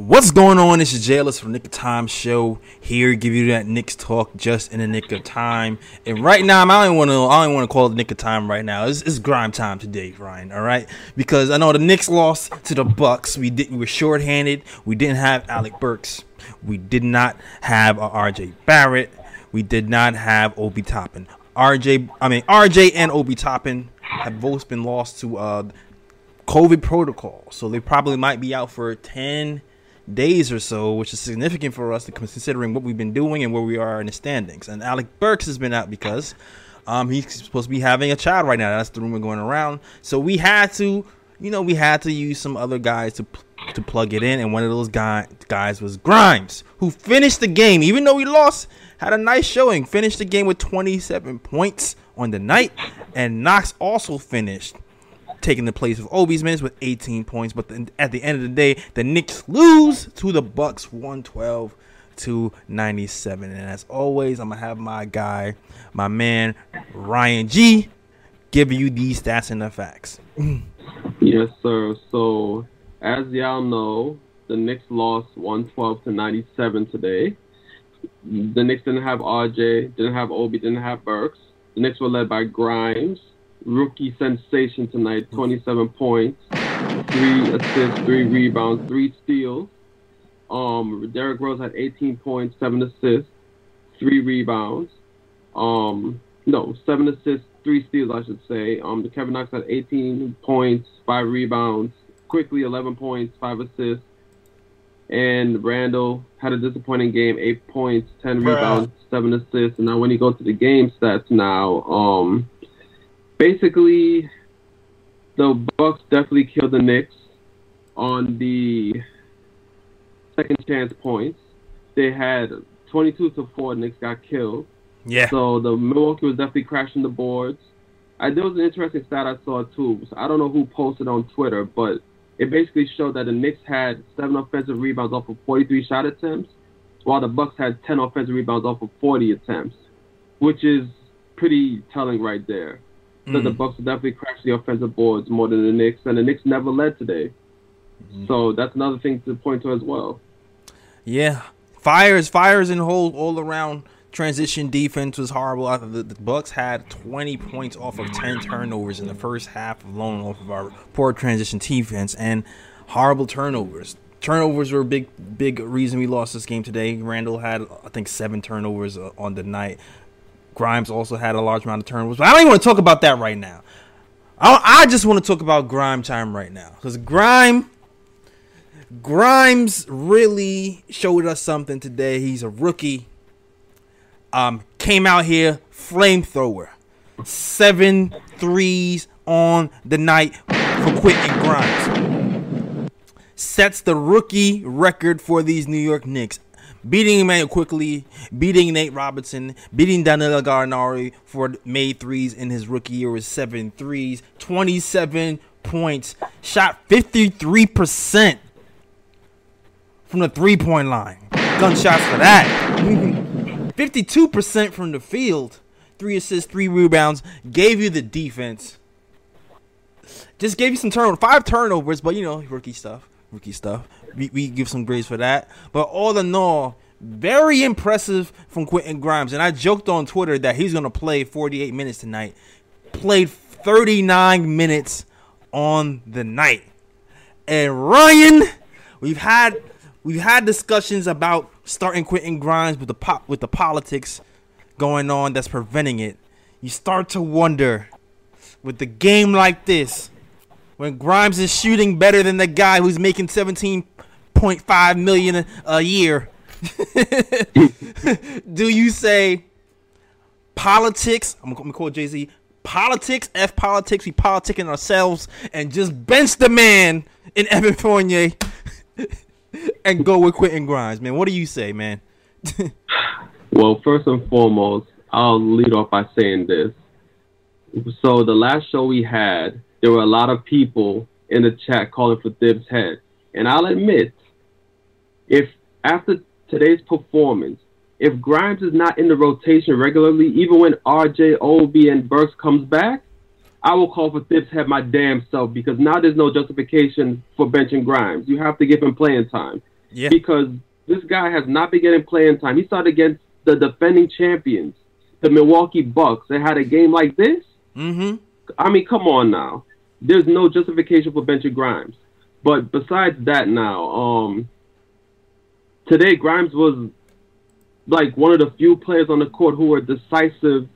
What's going on? It's your Jailers from Knick of Time show here, give you that Knicks talk just in the nick of time. And right now, I don't want to. I don't want to call it Knick of Time right now. It's, it's grime time today, Ryan. All right, because I know the Knicks lost to the Bucks. We didn't. We were shorthanded. We didn't have Alec Burks. We did not have R.J. Barrett. We did not have Obi Toppin. R.J. I mean R.J. and Obi Toppin have both been lost to uh, COVID protocol, so they probably might be out for ten days or so, which is significant for us considering what we've been doing and where we are in the standings. And Alec Burks has been out because um, he's supposed to be having a child right now. That's the rumor going around. So we had to, you know, we had to use some other guys to to plug it in, and one of those guy, guys was Grimes, who finished the game, even though he lost, had a nice showing. Finished the game with 27 points on the night, and Knox also finished taking the place of Obi's minutes with 18 points. But the, at the end of the day, the Knicks lose to the Bucks 112 to 97. And as always, I'm gonna have my guy, my man Ryan G, giving you these stats and the facts. Yes, sir. So, as y'all know, the Knicks lost 112 to 97 today. The Knicks didn't have RJ, didn't have Obi, didn't have Burks. The Knicks were led by Grimes, rookie sensation tonight, 27 points, three assists, three rebounds, three steals. Um, Derrick Rose had 18 points, seven assists, three rebounds. Um, no, seven assists, three steals, I should say. Um, Kevin Knox had 18 points, five rebounds. Quickley, 11 points, five assists. And Randle had a disappointing game, eight points, 10 Bruh. rebounds, seven assists. And now when you go to the game stats now, um, basically, the Bucks definitely killed the Knicks on the second chance points. They had 22 to 4, Knicks got killed. Yeah. So the Milwaukee was definitely crashing the boards. I, there was an interesting stat I saw too. So I don't know who posted on Twitter, but it basically showed that the Knicks had seven offensive rebounds off of 43 shot attempts, while the Bucks had 10 offensive rebounds off of 40 attempts, which is pretty telling right there. So the Bucks definitely crashed the offensive boards more than the Knicks, and the Knicks never led today. So that's another thing to point to as well. Yeah, fires, fires, and whole all around transition defense was horrible. The, the Bucks had 20 points off of 10 turnovers in the first half alone off of our poor transition defense and horrible turnovers. Turnovers were a big, big reason we lost this game today. Randle had, I think, seven turnovers uh, on the night. Grimes also had a large amount of turnovers. But I don't even want to talk about that right now. I, I just want to talk about Grime time right now because Grime. Grimes really showed us something today. He's a rookie. Um, came out here flamethrower, seven threes on the night for Quentin Grimes. Sets the rookie record for these New York Knicks, beating Immanuel Quickley, beating Nate Robinson, beating Danilo Gallinari for made threes in his rookie year with seven threes, 27 points, shot 53% from the three point line. Gunshots for that. 52% from the field. Three assists, three rebounds. Gave you the defense. Just gave you some turn five turnovers, but you know, rookie stuff. Rookie stuff. We, we give some grades for that. But all in all, very impressive from Quentin Grimes. And I joked on Twitter that he's gonna play 48 minutes tonight. Played 39 minutes on the night. And Ryan, we've had we've had discussions about starting Quentin Grimes with the pop with the politics going on that's preventing it. You start to wonder with the game like this, when Grimes is shooting better than the guy who's making 17.5 million a- year. Do you say politics? I'm gonna call Jay Z. Politics, F politics. We politicking ourselves and just bench the man in Evan Fournier and go with Quentin Grimes, man. What do you say, man? Well, first and foremost, I'll lead off by saying this. So the last show we had, there were a lot of people in the chat calling for Thibs' head. And I'll admit, if after today's performance, if Grimes is not in the rotation regularly, even when RJ, Obi, and Burks comes back, I will call for Thibs head my damn self because now there's no justification for benching Grimes. You have to give him playing time Yeah. because this guy has not been getting playing time. He started against the defending champions, the Milwaukee Bucks, and had a game like this. Mm-hmm. I mean, come on now. There's no justification for benching Grimes. But besides that, now, um, today Grimes was like one of the few players on the court who were decisive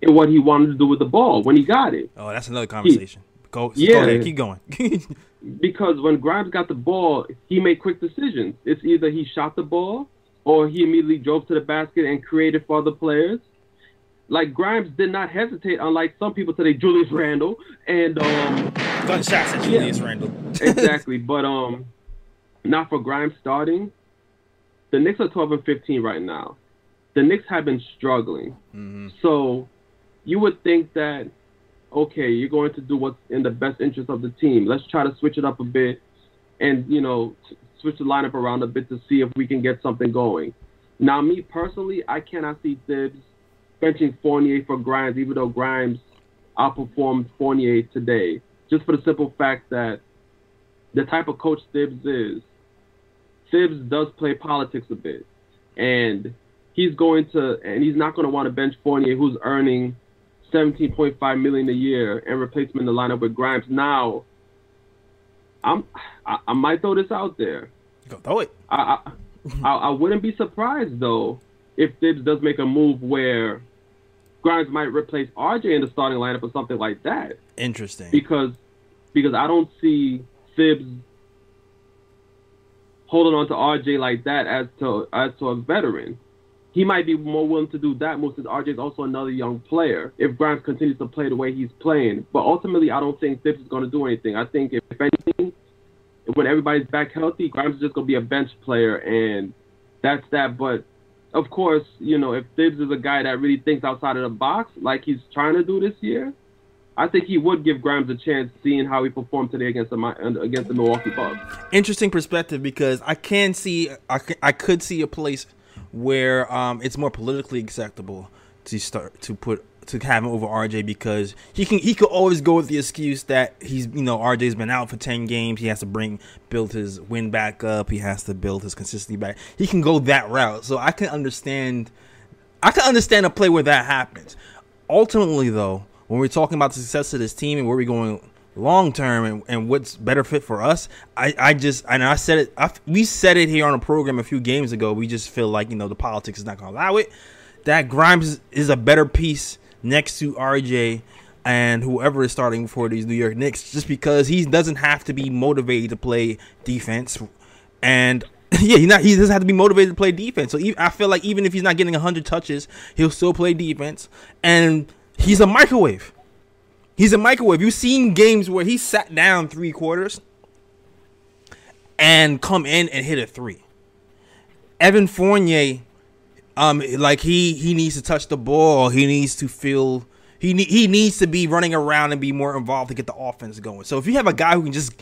in what he wanted to do with the ball when he got it. Oh, that's another conversation. Go, go Yeah. ahead, keep going. Because when Grimes got the ball, he made quick decisions. It's either he shot the ball or he immediately drove to the basket and created for other players. Like Grimes did not hesitate, unlike some people today, Julius Randle and um, Gunshots at Julius Randle. exactly. But um, not for Grimes starting. The Knicks are 12 and 15 right now. The Knicks have been struggling. So you would think that okay, you're going to do what's in the best interest of the team. Let's try to switch it up a bit, and you know, switch the lineup around a bit to see if we can get something going. Now, me personally, I cannot see Thibs benching Fournier for Grimes, even though Grimes outperformed Fournier today, just for the simple fact that the type of coach Thibs is, Thibs does play politics a bit, and he's going to, and he's not going to want to bench Fournier, who's earning 17.5 million a year, and replace him in the lineup with Grimes. Now, I'm, I, I might throw this out there. Go throw it. I, I, I I wouldn't be surprised though if Thibs does make a move where Grimes might replace RJ in the starting lineup or something like that Interesting. because because I don't see Thibs holding on to RJ like that as to as to a veteran. He might be more willing to do that move since RJ is also another young player if Grimes continues to play the way he's playing. But ultimately, I don't think Thibs is going to do anything. I think if, if anything, when everybody's back healthy, Grimes is just going to be a bench player, and that's that. But of course, you know, if Thibs is a guy that really thinks outside of the box, like he's trying to do this year, I think he would give Grimes a chance, seeing how he performed today against the against the Milwaukee Bucks. Interesting perspective because I can see I, I could see a place where um, it's more politically acceptable to start to put to have him over RJ because he can he could always go with the excuse that he's you know RJ's been out for ten games he has to bring build his win back up he has to build his consistency back he can go that route so I can understand I can understand a play where that happens. Ultimately, though, when we're talking about the success of this team and where we're going long term and, and what's better fit for us, I, I just and I said it. I, we said it here on a program a few games ago. We just feel like you know the politics is not to allow it. That Grimes is a better piece next to RJ and whoever is starting for these New York Knicks, just because he doesn't have to be motivated to play defense and yeah, he not he doesn't have to be motivated to play defense. So even, I feel like even if he's not getting hundred touches, he'll still play defense. And he's a microwave. He's a microwave. You've seen games where he sat down three quarters and come in and hit a three. Evan Fournier, um, like he he needs to touch the ball. He needs to feel. He ne- he needs to be running around and be more involved to get the offense going. So if you have a guy who can just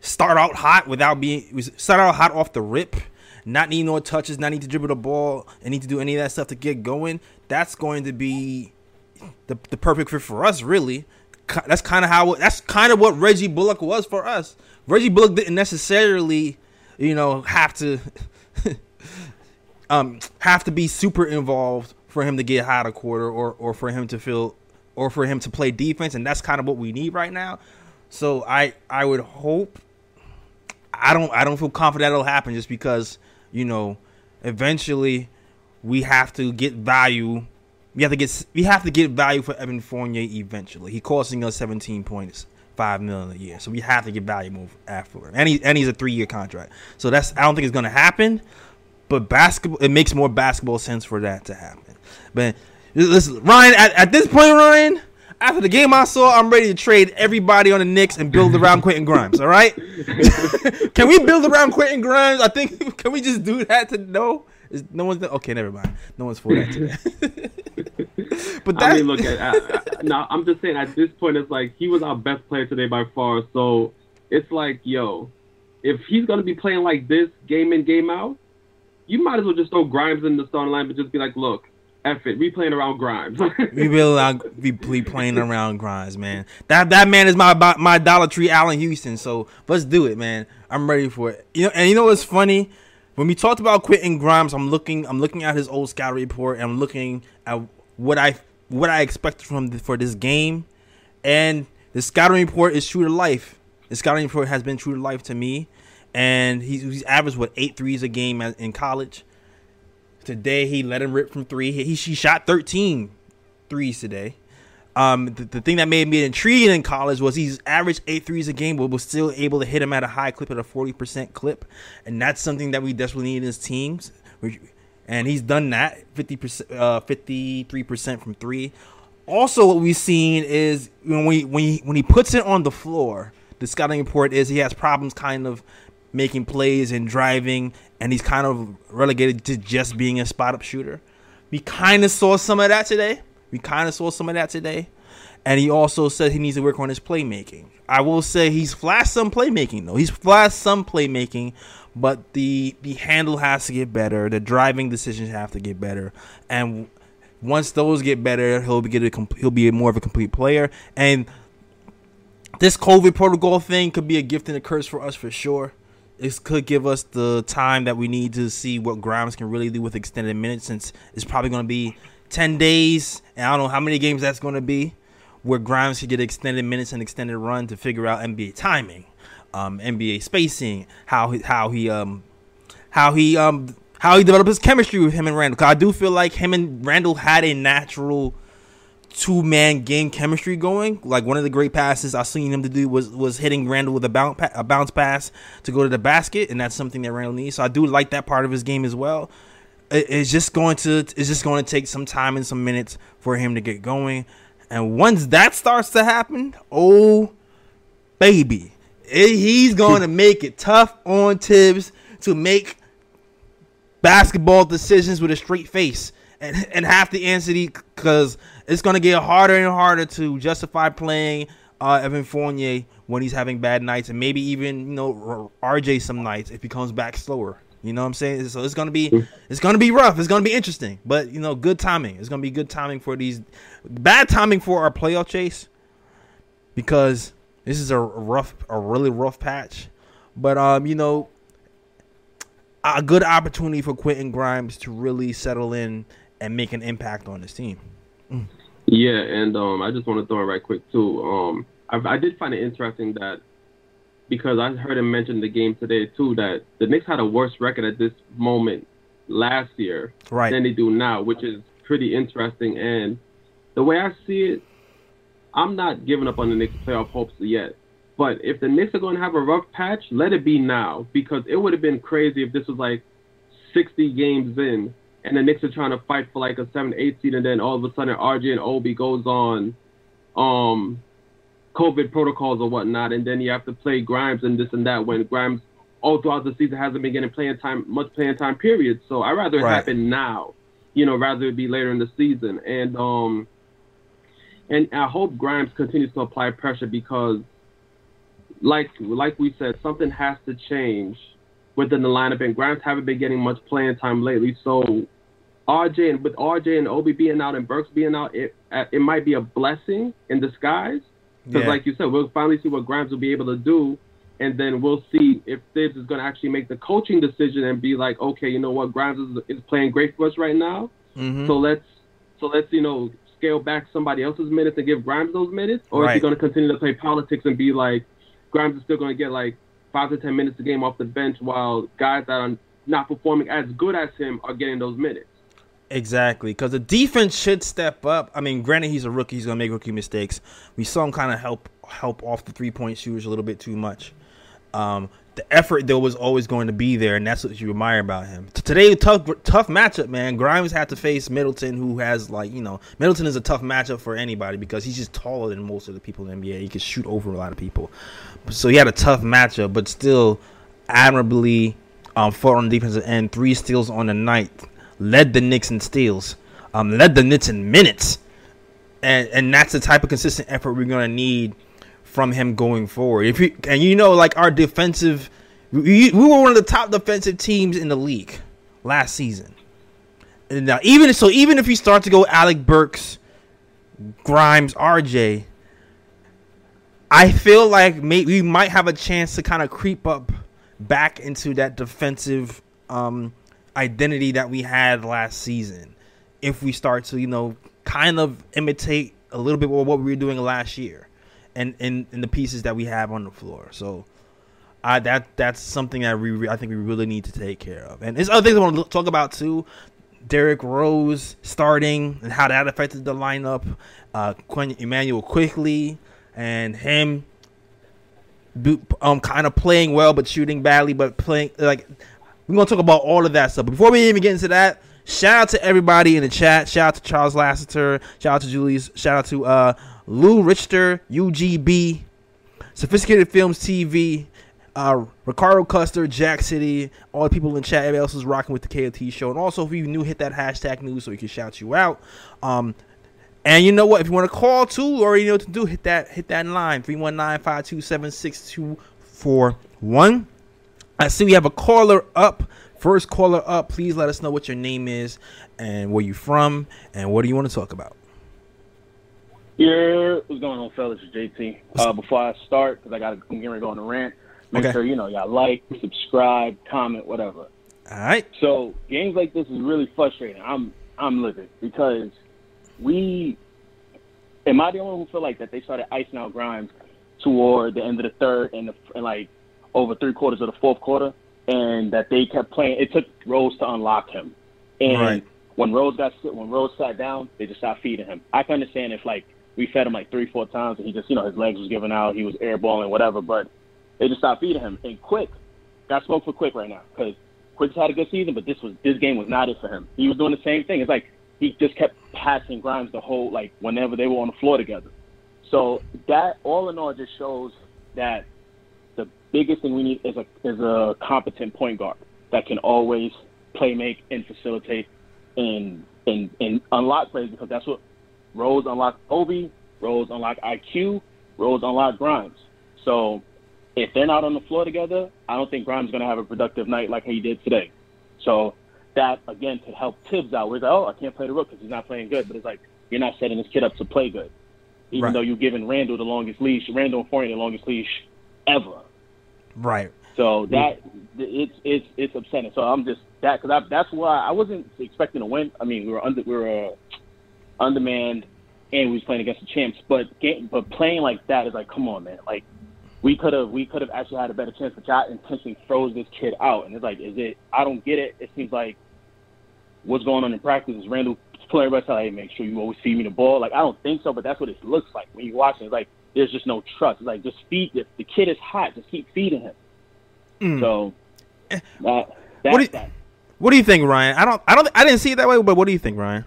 start out hot without being start out hot off the rip, not need no touches, not need to dribble the ball, and need to do any of that stuff to get going. That's going to be the, the perfect fit for us, really. That's kind of how that's kind of what Reggie Bullock was for us. Reggie Bullock didn't necessarily, you know, have to um have to be super involved for him to get hot a quarter or or for him to feel or for him to play defense, and that's kind of what we need right now. So I I would hope I don't I don't feel confident it'll happen just because you know eventually we have to get value. We have to get we have to get value for Evan Fournier eventually. He costing us seventeen points, five million a year. So we have to get value move after. And he and he's a three year contract. So that's I don't think it's gonna happen. But basketball it makes more basketball sense for that to happen. But listen, Ryan, at, at this point, Ryan, after the game I saw, I'm ready to trade everybody on the Knicks and build around Quentin Grimes. All right? can we build around Quentin Grimes? I think can we just do that to no? Is no one's okay. Never mind. No one's for that today. but that I mean, look at I, I, now. I'm just saying at this point, it's like he was our best player today by far. So it's like, yo, if he's gonna be playing like this game in game out, you might as well just throw Grimes in the starting line, but just be like, look, F it, we playing around Grimes. We really be uh, be playing around Grimes, man. That that man is my my Dollar Tree Allan Houston. So let's do it, man. I'm ready for it. You know, and you know what's funny? When we talked about Quentin Grimes, I'm looking I'm looking at his old scout report and I'm looking at what I what I expected from the, for this game, and the scouting report is true to life. The scouting report has been true to life to me, and he's, he's averaged what eight threes a game in college. Today he let him rip from three. He, he, shot 13 threes today. Um, the, the thing that made me intrigued in college was he's averaged eight threes a game, but was still able to hit him at a high clip at a 40% clip. And that's something that we desperately need in his teams. And he's done that 50%, uh, 53% from three. Also, what we've seen is when we when he, when he puts it on the floor, the scouting report is he has problems kind of making plays and driving, and he's kind of relegated to just being a spot up shooter. We kind of saw some of that today. We kind of saw some of that today. And he also said he needs to work on his playmaking. I will say he's flashed some playmaking though. He's flashed some playmaking, but the the handle has to get better. The driving decisions have to get better. And once those get better, he'll be get a, he'll be more of a complete player. And this COVID protocol thing could be a gift and a curse for us for sure. It could give us the time that we need to see what Grimes can really do with extended minutes, since it's probably going to be ten days, and I don't know how many games that's going to be, where Grimes can get extended minutes and extended run to figure out NBA timing, um, NBA spacing, how he, how he um how he um how he developed his chemistry with him and Randle. 'Cause I do feel like him and Randle had a natural two man game chemistry going. Like one of the great passes I've seen him to do was was hitting Randle with a bounce a bounce pass to go to the basket, and that's something that Randle needs. So I do like that part of his game as well. It- It's just going to it's just going to take some time and some minutes for him to get going, and once that starts to happen, oh baby, it, he's going to make it tough on Thibs to make basketball decisions with a straight face and and have to answer these because it's going to get harder and harder to justify playing uh, Evan Fournier when he's having bad nights and maybe even you know RJ some nights if he comes back slower. You know what I'm saying? So it's gonna be it's gonna be rough. It's gonna be interesting, but you know, good timing. It's gonna be good timing for these bad timing for our playoff chase because this is a rough, a really rough patch. But um, you know, a good opportunity for Quentin Grimes to really settle in and make an impact on this team. Yeah, and um, I just want to throw in right quick too. Um, I, I did find it interesting that because I heard him mention the game today too that the Knicks had a worse record at this moment last year Right. than they do now, which is pretty interesting. And the way I see it, I'm not giving up on the Knicks playoff hopes yet. But if the Knicks are going to have a rough patch, let it be now because it would have been crazy if this was like 60 games in and the Knicks are trying to fight for like a seven, eight seed, and then all of a sudden RJ and Obi goes on um COVID protocols or whatnot, and then you have to play Grimes and this and that when Grimes all throughout the season hasn't been getting playing time much playing time period. So I rather it Right. happen now, you know, rather it be later in the season. And um and I hope Grimes continues to apply pressure because like like we said, something has to change within the lineup, and Grimes haven't been getting much playing time lately. So RJ and with RJ and Obi being out and Burks being out, it uh, it might be a blessing in disguise. Because Yeah. like you said, we'll finally see what Grimes will be able to do, and then we'll see if Thibs is going to actually make the coaching decision and be like, okay, you know what, Grimes is, is playing great for us right now. Mhm. So let's so let's you know scale back somebody else's minutes and give Grimes those minutes, or is he going to continue to play politics and be like Grimes is still going to get like five to ten minutes a game off the bench while guys that are not performing as good as him are getting those minutes. Exactly, because the defense should step up. I mean, granted, he's a rookie; he's gonna make rookie mistakes. We saw him kind of help help off the three point shooters a little bit too much. Um, the effort though was always going to be there, and that's what you admire about him. Today, tough tough matchup, man. Grimes had to face Middleton, who has like you know, Middleton is a tough matchup for anybody because he's just taller than most of the people in the NBA. He can shoot over a lot of people, so he had a tough matchup, but still admirably um, fought on the defensive end. Three steals on the night, led the Knicks in steals, um, led the Knicks in minutes, and and that's the type of consistent effort we're gonna need from him going forward. If you and you know like our defensive We, we were one of the top defensive teams in the league last season. And now, even so, even if you start to go Alec Burks, Grimes, RJ, I feel like may, we might have a chance to kind of creep up back into that defensive um, identity that we had last season. If we start to, you know, kind of imitate a little bit more what we were doing last year, and in the pieces that we have on the floor. So, I that that's something that we I think we really need to take care of. And there's other things I want to talk about too. Derrick Rose starting and how that affected the lineup. Uh, Quinn Immanuel Quickley and him um kind of playing well but shooting badly but playing like we're gonna talk about all of that stuff. But before we even get into that, shout out to everybody in the chat. Shout out to Charles Lasseter. Shout out to Julius. Shout out to uh Lou Richter, UGB, Sophisticated Films TV, uh, Ricardo Custer, Jack City, all the people in chat, everybody else is rocking with the KOT show. And also, if you're new, hit that hashtag news so we can shout you out. Um, and you know what? If you want to call too, or you know what to do. Hit that hit that line 319-527-6241. I see we have a caller up. First caller up. Please let us know what your name is and where you from and what do you want to talk about. Yeah, what's going on, fellas? It's JT. Uh, before I start, because I got to I'm getting ready to go on a rant. Make Okay. sure you know y'all like, subscribe, comment, whatever. All right. So games like this is really frustrating. I'm I'm livid because we am I the only one who feel like that they started icing out Grimes toward the end of the third and, the, and like over three quarters of the fourth quarter, and that they kept playing. It took Rose to unlock him, and Right. when Rose got when Rose sat down, they just stopped feeding him. I can understand if like we fed him like three four times and he just you know his legs was giving out, he was airballing whatever, but they just stopped feeding him. And Quick got smoked for Quick right now because Quick's had a good season, but this was this game was not it for him. He was doing the same thing. It's like he just kept passing Grimes the whole like whenever they were on the floor together. So that all in all just shows that biggest thing we need is a is a competent point guard that can always play make and facilitate and and and unlock plays because that's what Rose unlocked Obi, Rose unlocked IQ, Rose unlocked Grimes. So if they're not on the floor together, I don't think Grimes is going to have a productive night like he did today. So that again could help Thibs out. We're like, oh, I can't play the rook because he's not playing good. But it's like you're not setting this kid up to play good, even Right. though you're giving Randle the longest leash, Randle and Fournier the longest leash ever. Right. So that it's it's it's upsetting. So I'm just that because that's why I wasn't expecting to win. I mean, we were under we were uh, undermanned, and we was playing against the champs. But game, but playing like that is like, come on, man. Like we could have we could have actually had a better chance. But y'all intentionally froze this kid out, and it's like, is it? I don't get it. It seems like what's going on in practice is Randle playing everybody tell, hey, make sure you always feed me the ball. Like I don't think so, but that's what it looks like when you watch it. It's like there's just no trust. Like just feed the, the kid is hot. Just keep feeding him. Mm. So that, What do you- that. What do you think, Ryan? I don't. I don't. I didn't see it that way. But what do you think, Ryan?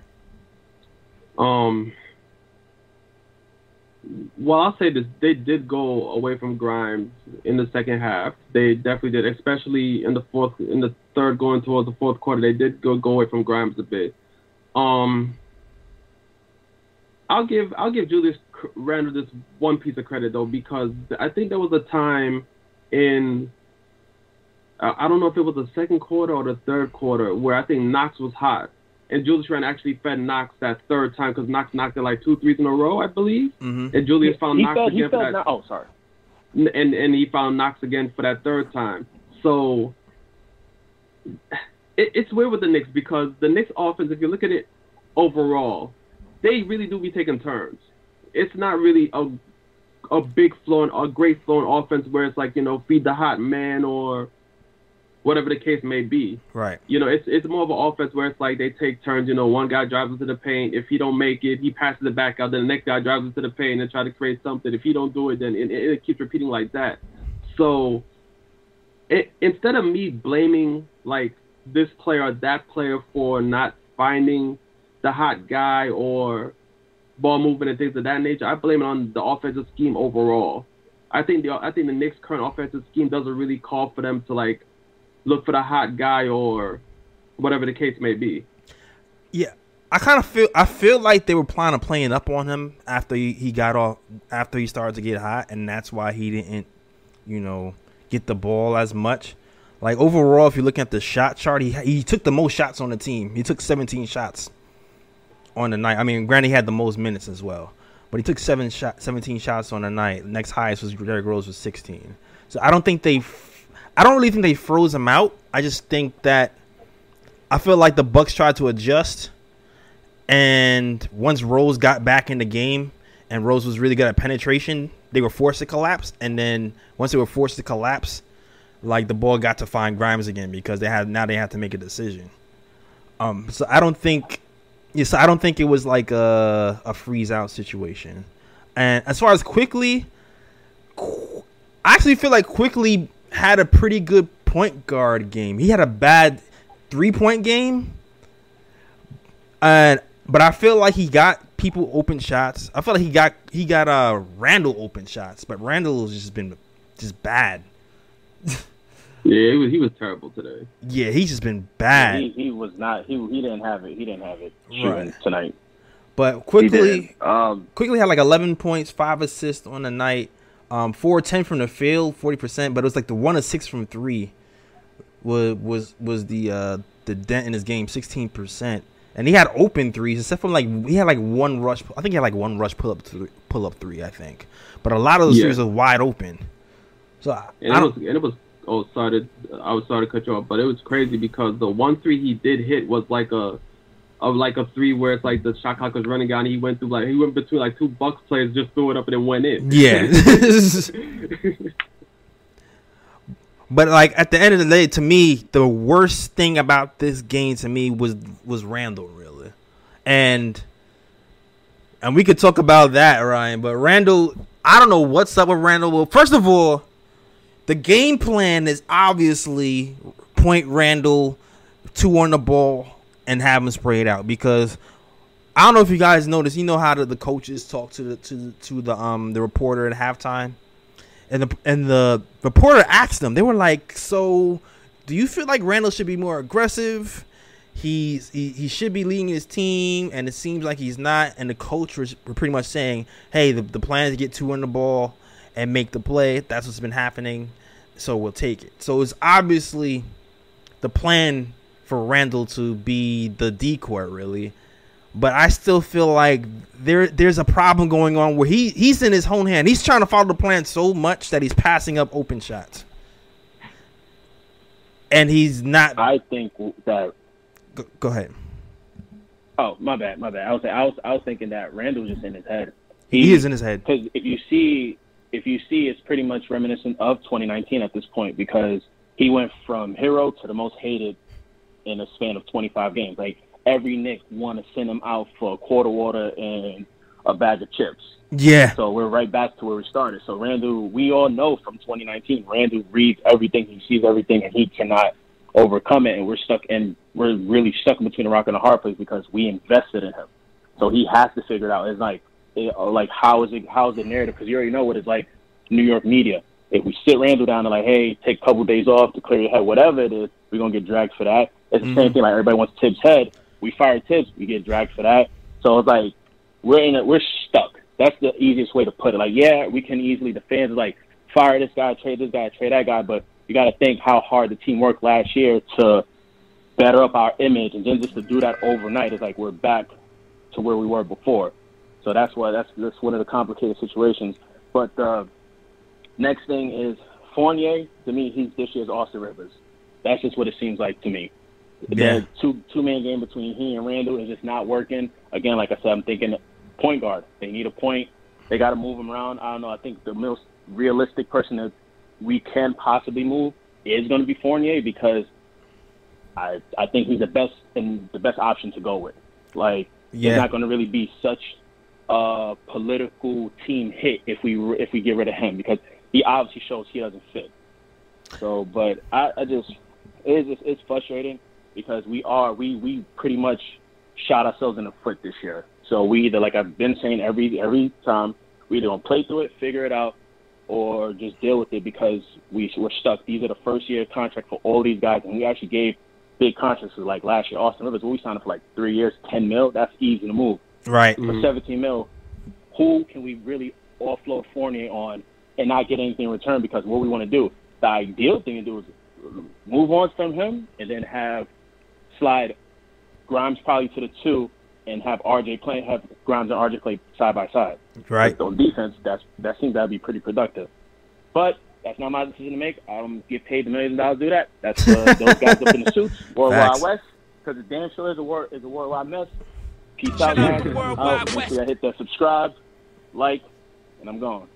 Um. Well, I'll say this: they did go away from Grimes in the second half. They definitely did, especially in the fourth, in the third, going towards the fourth quarter. They did go go away from Grimes a bit. Um. I'll give I'll give Julius C- Randle this one piece of credit though because I think there was a time in uh, I don't know if it was the second quarter or the third quarter where I think Knox was hot and Julius Randle actually fed Knox that third time because Knox knocked it like two threes in a row, I believe. Mm-hmm. And Julius found he Knox felt, he again for that, not, oh, sorry. and and he found Knox again for that third time. So it, it's weird with the Knicks because the Knicks offense, if you look at it overall, they really do be taking turns. It's not really a a big flowing, a great flowing offense where it's like you know feed the hot man or whatever the case may be. Right. You know, it's it's more of an offense where it's like they take turns. You know, one guy drives into the paint. If he don't make it, he passes it back out. Then the next guy drives into the paint and try to create something. If he don't do it, then it, it, it keeps repeating like that. So, it, instead of me blaming like this player or that player for not finding the hot guy or ball movement and things of that nature, I blame it on the offensive scheme overall. I think the I think the Knicks' current offensive scheme doesn't really call for them to like look for the hot guy or whatever the case may be. Yeah, I kind of feel I feel like they were planning on playing up on him after he, he got off after he started to get hot, and that's why he didn't, you know, get the ball as much. Like overall, if you look at the shot chart, he he took the most shots on the team. He took 17 shots on the night. I mean, granted, he had the most minutes as well, but he took seven shot, 17 shots on the night. Next highest was Derrick Rose with 16. So I don't think they, I don't really think they froze him out. I just think that I feel like the Bucks tried to adjust, and once Rose got back in the game, and Rose was really good at penetration, they were forced to collapse. And then once they were forced to collapse, like the ball got to find Grimes again because they had now they had to make a decision. Um, so I don't think, yes, I don't think it was like a a freeze out situation. And as far as Quickley, I actually feel like Quickley had a pretty good point guard game. He had a bad three point game, and but I feel like he got people open shots. I feel like he got he got uh Randle open shots, but Randle has just been just bad. Yeah, he was, he was terrible today. Yeah, he's just been bad. He, he was not. He he didn't have it. He didn't have it Right. tonight. But Quickley. Um, Quickley had like 11 points, five assists on the night, um, four ten from the field, 40 percent. But it was like the one of six from three was was was the uh the dent in his game, 16 percent. And he had open threes, except for like he had like one rush. I think he had like one rush pull up three, pull up three. I think, but a lot of those Yeah. threes were wide open. So I, And I it don't. was and it was oh sorry to, I was sorry to cut you off, but it was crazy because the one three he did hit was like a of like a three where it's like the shot clock was running down. And he went through like he went between like two Bucks players, just threw it up and it went in. Yeah. but like at the end of the day, to me, the worst thing about this game to me was was Randle really, and and we could talk about that, Ryan. But Randle, I don't know what's up with Randle. Well, first of all, the game plan is obviously point Randle two on the ball and have him spray it out because I don't know if you guys noticed. You know how the, the coaches talk to the to the, to the um the reporter at halftime, and the and the reporter asked them. They were like, "So, do you feel like Randle should be more aggressive? He's he, he should be leading his team, and it seems like he's not." And the coach was pretty much saying, "Hey, the the plan is to get two on the ball and make the play. That's what's been happening. So we'll take it." So it's obviously the plan for Randle to be the decoy, really but I still feel like there there's a problem going on where he he's in his own hand. He's trying to follow the plan so much that he's passing up open shots, and he's not. I think that. Go, go ahead. Oh, my bad, my bad. I was I was I was thinking that Randle was just in his head. He, is in his head. because if you see if you see it's pretty much reminiscent of 2019 at this point because he went from hero to the most hated in a span of 25 games. Like every Nick want to send him out for a quarter water and a bag of chips. Yeah, So we're right back to where we started. So Randle, we all know from 2019, Randle reads everything, he sees everything, and he cannot overcome it. And we're stuck in, we're really stuck between a rock and a hard place because we invested in him. So he has to figure it out. It's like, Uh, like how is it? How is the narrative? Because you already know what it's like. New York media. If we sit Randle down and like, hey, take a couple days off to clear your head, whatever it is, we're gonna get dragged for that. It's the same mm-hmm. thing. Like everybody wants Thibs' head. We fire Thibs, we get dragged for that. So it's like we're in it. We're stuck. That's the easiest way to put it. Like, yeah, we can easily the fans like fire this guy, trade this guy, trade that guy, but you got to think how hard the team worked last year to better up our image, and then just to do that overnight is like we're back to where we were before. So that's why that's that's one of the complicated situations. But the next thing is Fournier. To me, he's this year's Austin Rivers. That's just what it seems like to me. Yeah. The two two man game between he and Randle is just not working. Again, like I said, I'm thinking point guard. They need a point. They got to move him around. I don't know. I think the most realistic person that we can possibly move is going to be Fournier because I I think he's the best and the best option to go with. Like Yeah. not going to really be such a political team hit if we if we get rid of him because he obviously shows he doesn't fit. So, but I, I just it's it's frustrating because we are we we pretty much shot ourselves in the foot this year. So we either like I've been saying every every time we either gonna play through it, figure it out, or just deal with it because we we're stuck. These are the first year contract for all these guys, and we actually gave big contracts like last year. Austin Rivers, we signed him for like three years, ten mil. That's easy to move Right. for 17 mil, who can we really offload Fournier on and not get anything in return? Because what we want to do, the ideal thing to do is move on from him and then have slide Grimes probably to the two and have RJ play have Grimes and RJ play side by side. Right. On defense, that's that seems that'd be pretty productive. But that's not my decision to make. I don't get paid the millions of dollars to do that. That's uh, those guys up in the suits, Worldwide Facts. West, because it damn sure is a word is a worldwide mess. Peace out, guys. Out. Make sure I hit that subscribe, like, and I'm gone.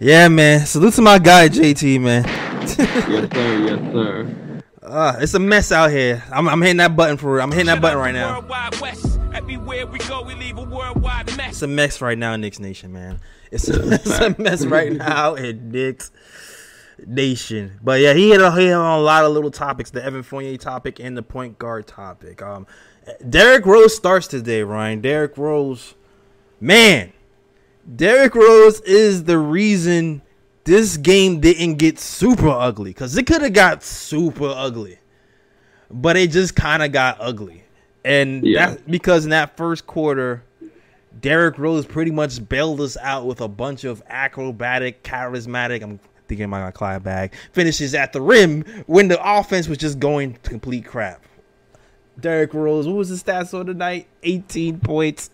Yeah, man. Salute to my guy JT, man. Yes, sir. Yes, sir. Uh, it's a mess out here. I'm, I'm hitting that button for. I'm hitting that button right now. Worldwide West. Everywhere we go, we leave a worldwide mess. It's a mess right now in Knicks Nation, man. It's a, it's a mess right now in Knicks Nation. But yeah, he hit, a, he hit on a lot of little topics: the Evan Fournier topic and the point guard topic. Um, Derrick Rose starts today, Ryan. Derrick Rose, man, Derrick Rose is the reason this game didn't get super ugly because it could have got super ugly, but it just kind of got ugly, and Yeah. that's because in that first quarter. Derrick Rose pretty much bailed us out with a bunch of acrobatic, charismatic. I'm thinking about my Clyde bag finishes at the rim when the offense was just going to complete crap. Derrick Rose, what was his stats on the night? 18 points,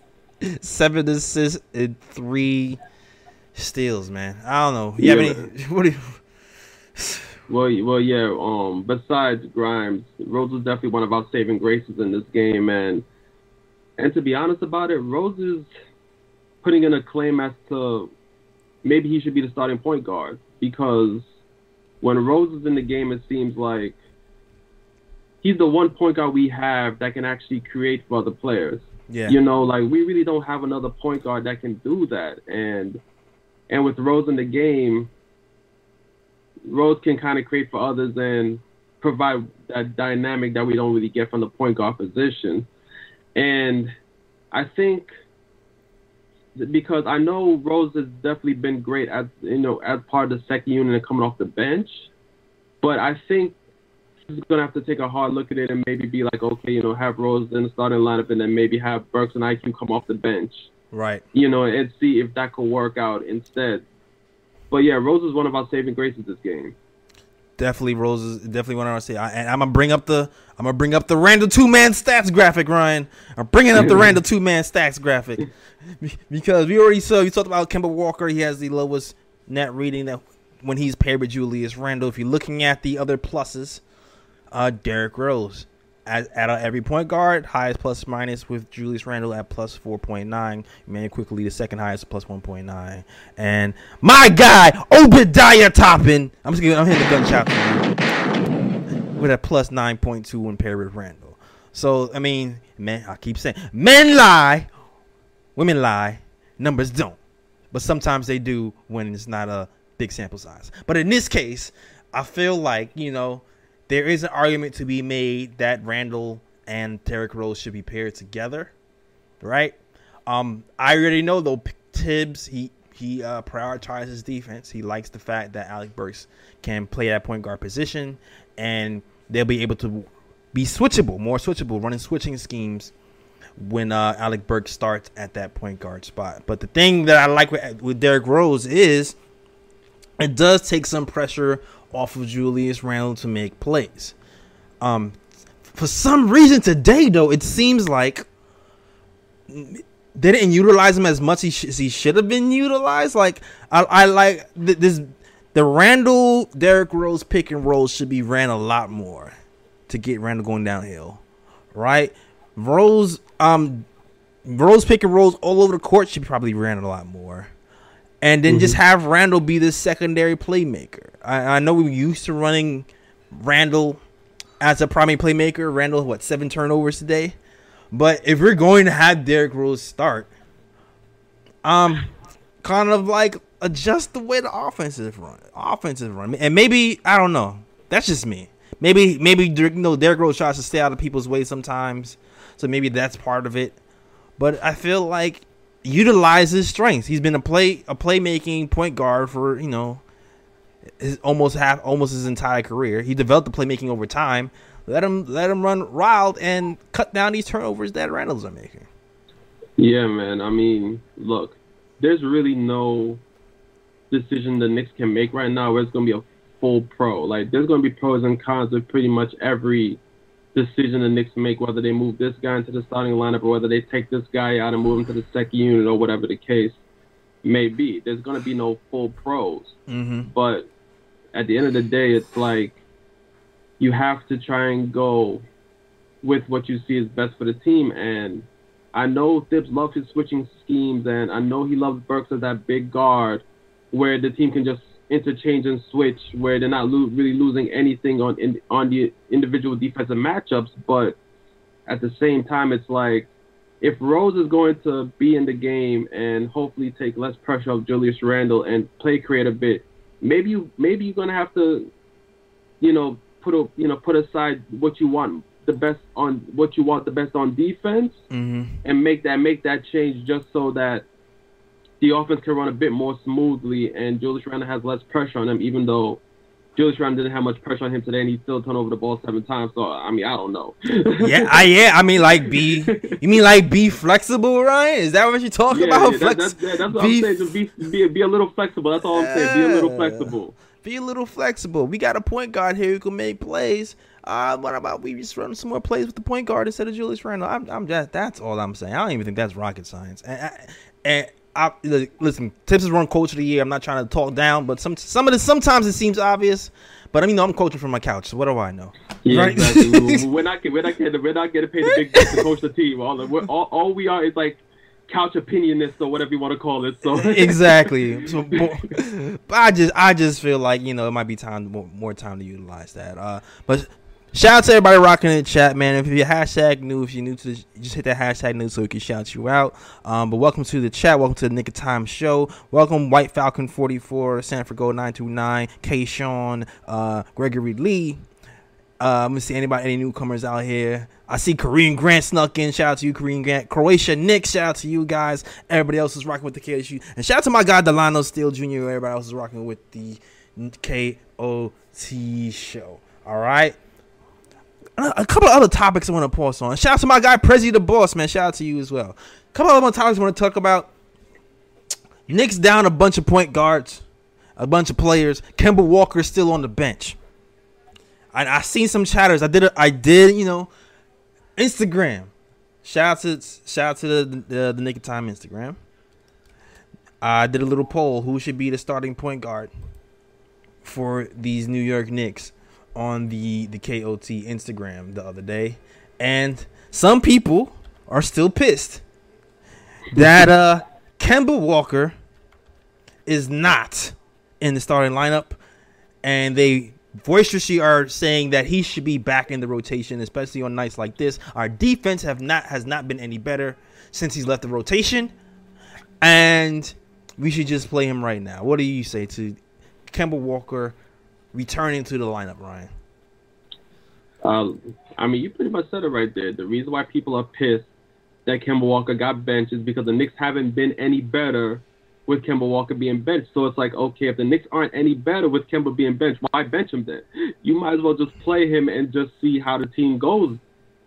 seven assists, and three steals. Man, I don't know. You have Yeah. any? What do you? Well, well, yeah. Um, besides Grimes, Rose was definitely one of our saving graces in this game, and and to be honest about it, Rose is putting in a claim as to maybe he should be the starting point guard because when Rose is in the game, it seems like he's the one point guard we have that can actually create for other players. Yeah, You know, like we really don't have another point guard that can do that. And and with Rose in the game, Rose can kind of create for others and provide that dynamic that we don't really get from the point guard position. And I think because I know Rose has definitely been great as you know as part of the second unit and coming off the bench, but I think he's gonna have to take a hard look at it and maybe be like, okay, you know, have Rose in the starting lineup and then maybe have Burks and IQ come off the bench, right. you know, and see if that could work out instead. But yeah, Rose is one of our saving graces this game. Definitely Rose is definitely what I want to say. I, and I'm gonna bring up the I'm gonna bring up the Randle two man stats graphic, Ryan. I'm bringing up the Randle two man stats graphic because we already saw you talked about Kemba Walker. He has the lowest net reading that when he's paired with Julius Randle. If you're looking at the other pluses, uh, Derrick Rose at, at every point guard, highest plus minus with Julius Randle at plus 4.9. Man, Quickley the second highest plus 1.9. And my guy Obadiah Toppin, I'm just giving, I'm hitting the gunshot with a plus 9.2 when paired with Randle. So I mean, man, I keep saying men lie, women lie, numbers don't. But sometimes they do when it's not a big sample size. But in this case, I feel like, you know, there is an argument to be made that Randle and Derrick Rose should be paired together, right? Um, I already know though Thibs he he uh, prioritizes defense. He likes the fact that Alec Burks can play that point guard position, and they'll be able to be switchable, more switchable, running switching schemes when uh, Alec Burks starts at that point guard spot. But the thing that I like with, with Derrick Rose is it does take some pressure off of Julius Randle to make plays. Um, for some reason today, though, it seems like they didn't utilize him as much as he should have been utilized. Like I, I like th- this. The Randle Derrick Rose pick and roll should be ran a lot more to get Randle going downhill, right? Rose, um, Rose pick and rolls all over the court should probably ran a lot more and then just have Randle be the secondary playmaker. I, I know we used to running Randle as a primary playmaker. Randle, what seven turnovers today? But if we're going to have Derrick Rose start, um, kind of like adjust the way the offense is run. Offense is run, and maybe I don't know. That's just me. Maybe maybe you know Derrick Rose tries to stay out of people's way sometimes, so maybe that's part of it. But I feel like utilize his strengths. He's been a play a playmaking point guard for you know his almost half almost his entire career. He developed the playmaking over time. Let him let him run wild and cut down these turnovers that Randle's are making. Yeah, man. I mean, look, there's really no decision the Knicks can make right now where it's going to be a full pro. Like there's going to be pros and cons with pretty much every decision the Knicks make, whether they move this guy into the starting lineup or whether they take this guy out and move him to the second unit or whatever the case may be. There's going to be no full pros. Mm-hmm. But at the end of the day, it's like you have to try and go with what you see is best for the team. And I know Thibs loves his switching schemes, and I know he loves Burks as that big guard where the team can just interchange and switch, where they're not lo- really losing anything on in, on the individual defensive matchups. But at the same time, it's like if Rose is going to be in the game and hopefully take less pressure off Julius Randle and play create a bit, maybe you maybe you're gonna have to, you know, put a you know put aside what you want the best on what you want the best on defense Mm-hmm. and make that make that change just so that the offense can run a bit more smoothly and Julius Randle has less pressure on him, even though Julius Randle didn't have much pressure on him today and he still turned over the ball seven times. So I mean I don't know. Yeah, I yeah. I mean, like be. You mean like be flexible, Ryan? Is that what you're talking yeah, about? yeah, that, Flex- that's, yeah, that's what be- I'm saying. Just be, be be a little flexible. That's all I'm saying. Be a little flexible. Be a little flexible. We got a point guard here who can make plays. Uh, what about we just run some more plays with the point guard instead of Julius Randle? I'm, I'm just that's all I'm saying. I don't even think that's rocket science. And, and I, listen, Thibs is run coach of the year. I'm not trying to talk down, but some some of the sometimes it seems obvious. But I mean, I'm coaching from my couch, so what do I know? Yeah, Right? exactly. We- we're not we're not getting we're not getting paid the big bucks to coach the team. All, all all we are is like couch opinionists or whatever you want to call it. So exactly. So, but I just I just feel like you know it might be time more, more time to utilize that. Uh, but shout out to everybody rocking in the chat, man. If you're hashtag new, if you're new to this, just hit that hashtag new so we can shout you out. Um, but welcome to the chat. Welcome to the Knick of Time show. Welcome White Falcon 44, Sanford Gold 929, K. Sean, uh, Gregory Lee. Uh, I'm gonna see anybody, any newcomers out here. I see Korean Grant snuck in. Shout out to you, Korean Grant. Croatia Nick. Shout out to you guys. Everybody else is rocking with the KSU. And shout out to my guy Delano Steele Jr. Everybody else is rocking with the KOT show. All right. A couple of other topics I want to pause on. Shout out to my guy Prezi the Boss, man. Shout out to you as well. A couple of other topics I want to talk about. Knicks down a bunch of point guards, a bunch of players. Kemba Walker still on the bench. I, I seen some chatters. I did. A, I did. You know, Instagram. Shout out to shout out to the the, the Knick of Time Instagram. I did a little poll. Who should be the starting point guard for these New York Knicks on the the KOT Instagram the other day, and some people are still pissed that uh Kemba Walker is not in the starting lineup, and they boisterously are saying that he should be back in the rotation, especially on nights like this. Our defense have not has not been any better since he's left the rotation, and we should just play him right now. What do you say to Kemba Walker returning to the lineup, Ryan? Uh, I mean, you pretty much said it right there. The reason why people are pissed that Kemba Walker got benched is because the Knicks haven't been any better with Kemba Walker being benched. So it's like, okay, if the Knicks aren't any better with Kemba being benched, why bench him then? You might as well just play him and just see how the team goes.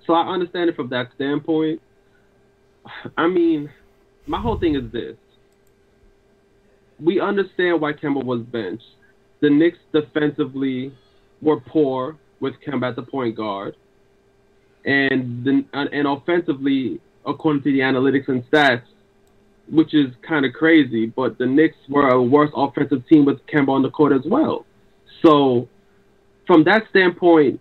So I understand it from that standpoint. I mean, my whole thing is this. We understand why Kemba was benched. The Knicks defensively were poor with Kemba at the point guard, and the, and offensively, according to the analytics and stats, which is kind of crazy, but the Knicks were a worse offensive team with Kemba on the court as well. So, from that standpoint,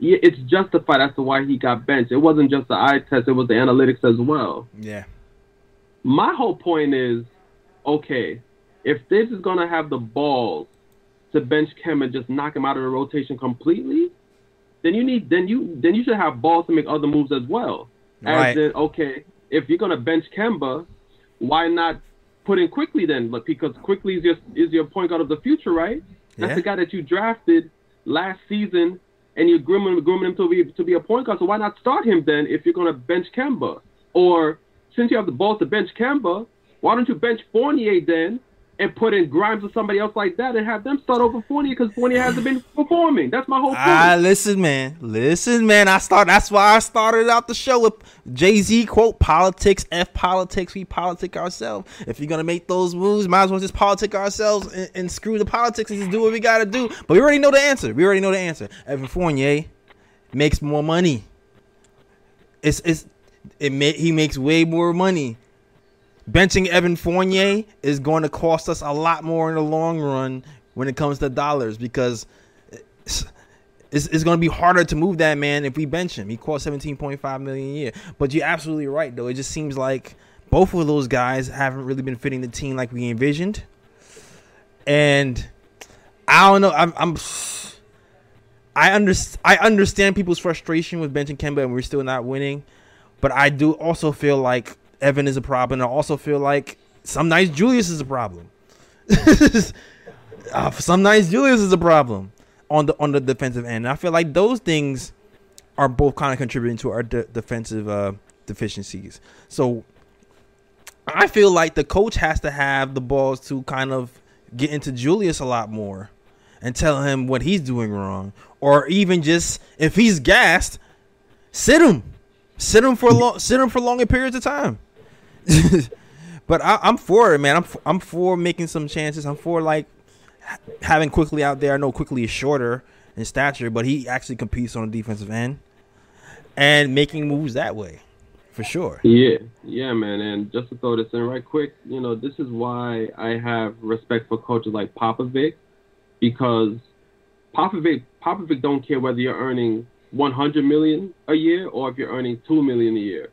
it's justified as to why he got benched. It wasn't just the eye test; it was the analytics as well. Yeah. My whole point is, okay, if this is gonna have the balls to bench Kemba and just knock him out of the rotation completely, then you need then you then you should have balls to make other moves as well. Right. As in, okay, if you're gonna bench Kemba, why not put in Quickley then? But because Quickley is your is your point guard of the future, right? That's Yeah. the guy that you drafted last season, and you're grooming grooming him to be to be a point guard. So why not start him then if you're gonna bench Kemba? Or since you have the balls to bench Kemba, why don't you bench Fournier then and put in Grimes or somebody else like that and have them start over Fournier because Fournier hasn't been performing. That's my whole point. Ah, listen, man. Listen, man. I start. That's why I started out the show with Jay Z quote: "Politics, f politics. We politic ourselves. If you're gonna make those moves, might as well just politic ourselves and, and screw the politics and just do what we gotta do." But we already know the answer. We already know the answer. Evan Fournier makes more money. It's it's it. Ma- he makes way more money. Benching Evan Fournier is going to cost us a lot more in the long run when it comes to dollars because it's, it's, it's going to be harder to move that man if we bench him. He costs 17.5 million a year. But you're absolutely right though. It just seems like both of those guys haven't really been fitting the team like we envisioned. And I don't know. I'm, I'm I under, I understand people's frustration with benching Kemba and we're still not winning, but I do also feel like Evan is a problem. I also feel like some nights Julius is a problem. uh, some nights Julius is a problem on the on the defensive end. And I feel like those things are both kind of contributing to our de- defensive uh, deficiencies. So I feel like the coach has to have the balls to kind of get into Julius a lot more and tell him what he's doing wrong, or even just if he's gassed, sit him, sit him for long, sit him for longer periods of time. but I, I'm for it, man. I'm I'm for making some chances. I'm for like ha- having Quickley out there. I know Quickley is shorter in stature, but he actually competes on the defensive end and making moves that way, for sure. Yeah, yeah, man. And just to throw this in right quick, you know, this is why I have respect for coaches like Popovich, because Popovich Popovich don't care whether you're earning 100 million a year or if you're earning two million a year.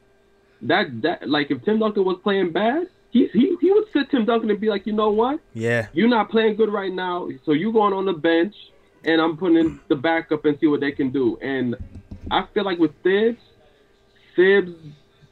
That that like if Tim Duncan was playing bad, he he he would sit Tim Duncan and be like, you know what, Yeah, you're not playing good right now, so you going on the bench, and I'm putting in the backup and see what they can do. And I feel like with Thibs, Thibs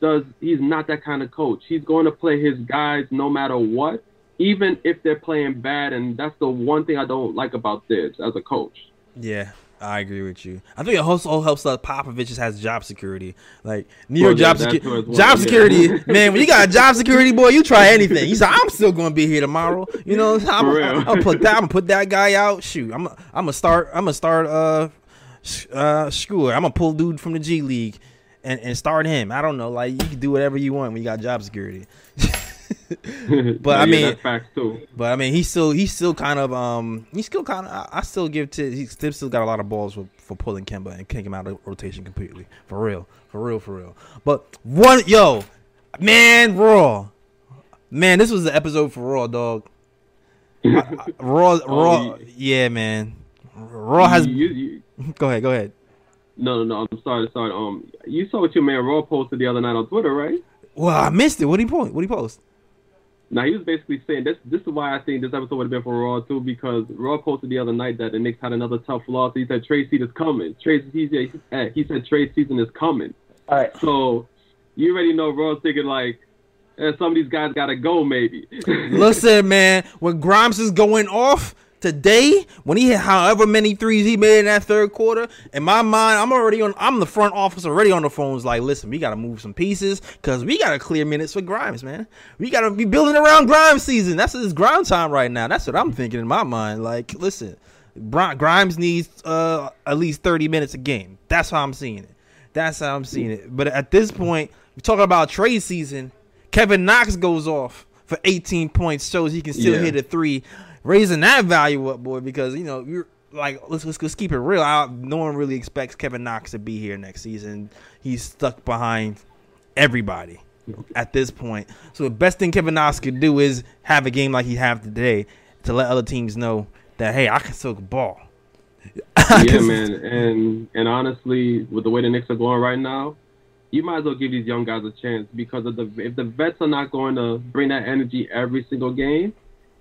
does he's not that kind of coach. He's going to play his guys no matter what, even if they're playing bad. And that's the one thing I don't like about Thibs as a coach. yeah. I agree with you. I think it also helps that Popovich just has job security. Like New Well, York yeah, job that security, too as job security, man. When you got job security, boy, you try anything. He's like, I'm still gonna be here tomorrow. You know, I'm. I'm, gonna put that. I'm put that guy out. Shoot, I'm, I'm gonna start. I'm gonna start. Uh, uh, it. I'm gonna pull dude from the G League, and and start him. I don't know. Like you can do whatever you want when you got job security. but I mean- facts too. But I mean, he's still he's still kind of um he's still kind of I, I still give to he's Thibs still got a lot of balls for, for pulling Kemba and kicking him out of rotation completely for real for real for real. But one yo man Raw man this was the episode for Raw dog. I- I- Raw Raw you- yeah man Raw has You- you- go ahead go ahead. no, no, no. I'm sorry, sorry. Um, you saw what your man Raw posted the other night on Twitter, right? Well I missed it. What did he post? What did he post? Now he was basically saying this. This is why I think this episode would have been for Raw too, because Raw posted the other night that the Knicks had another tough loss. He said trade season is coming. Trade he said, eh, he said trade season is coming. All right. So you already know Raw's thinking like, eh, some of these guys gotta go maybe. Listen, man, when Grimes is going off today, when he hit however many threes he made in that third quarter, in my mind, I'm already on. I'm the front office already on the phones. Like, listen, we gotta move some pieces because we gotta clear minutes for Grimes, man. We gotta be building around Grimes season. That's his Grimes time right now. That's what I'm thinking in my mind. Like, listen, Grimes needs uh, at least 30 minutes a game. That's how I'm seeing it. That's how I'm seeing it. But at this point, we're talking about trade season. Kevin Knox goes off for 18 points, shows he can still Yeah. hit a three, raising that value up, boy. Because you know you're like, let's let's, let's keep it real. I, no one really expects Kevin Knox to be here next season. He's stuck behind everybody at this point. So the best thing Kevin Knox could do is have a game like he have today to let other teams know that hey, I can still ball. yeah, man. And and honestly, with the way the Knicks are going right now, you might as well give these young guys a chance because of the if the vets are not going to bring that energy every single game,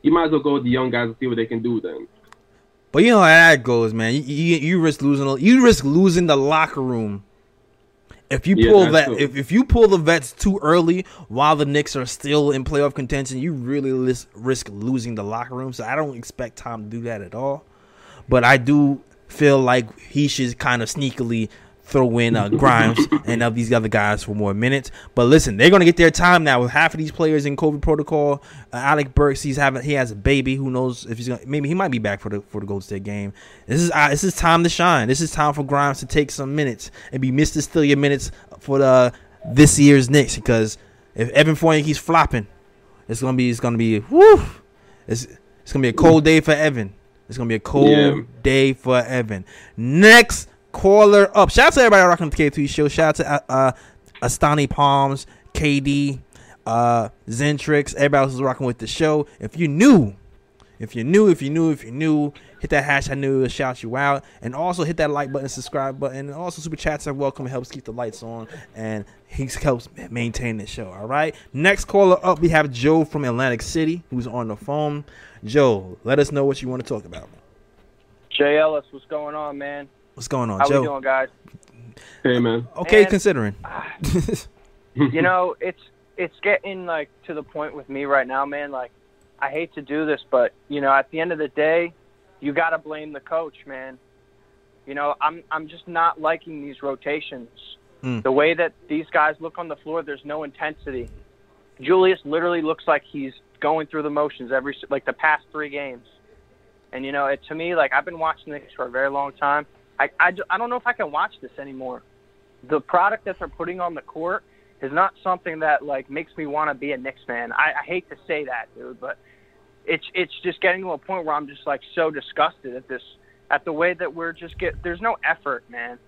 you might as well go with the young guys and see what they can do then. But you know how that goes, man. You, you, you risk losing. You risk losing the locker room if you pull that's that. If, if you pull the vets too early while the Knicks are still in playoff contention, you really risk, risk losing the locker room. So I don't expect Tom to do that at all. But I do feel like he should kind of sneakily throw in uh, Grimes and of these other guys for more minutes. But listen, they're gonna get their time now with half of these players in COVID protocol. Uh, Alec Burks, he's having he has a baby. Who knows if he's gonna maybe he might be back for the for the Golden State game. This is uh, this is time to shine. This is time for Grimes to take some minutes and be Mister Steal Your Minutes for the this year's Knicks because if Evan Fournier keeps flopping, it's gonna be it's gonna be whoo. It's it's gonna be a cold day for Evan. It's gonna be a cold Yeah. day for Evan. Next caller up. Shout out to everybody rocking the K2 show. Shout out to uh, uh Astani Palms, KD, uh Zentrix, everybody else is rocking with the show. If you new, if you're new, if you new, if you're new, hit that hashtag new, it'll shout you out. And also hit that like button, subscribe button. And also super chats are welcome. It helps keep the lights on and he helps maintain the show. All right. Next caller up, we have Joe from Atlantic City who's on the phone. Joe, let us know what you want to talk about. Jay Ellis, what's going on, man? What's going on, How Joe? we doing, guys? Hey man. Okay, Man. considering. you know, it's it's getting like to the point with me right now, man. Like, I hate to do this, but you know, at the end of the day, you got to blame the coach, man. You know, I'm I'm just not liking these rotations. Mm. The way that these guys look on the floor, there's no intensity. Julius literally looks like he's going through the motions every like the past three games. And you know, it, to me, like I've been watching this for a very long time. I, I, I don't know if I can watch this anymore. The product that they're putting on the court is not something that like makes me want to be a Knicks fan. I, I hate to say that, dude, but it's it's just getting to a point where I'm just like so disgusted at this at the way that we're just get there's no effort, man.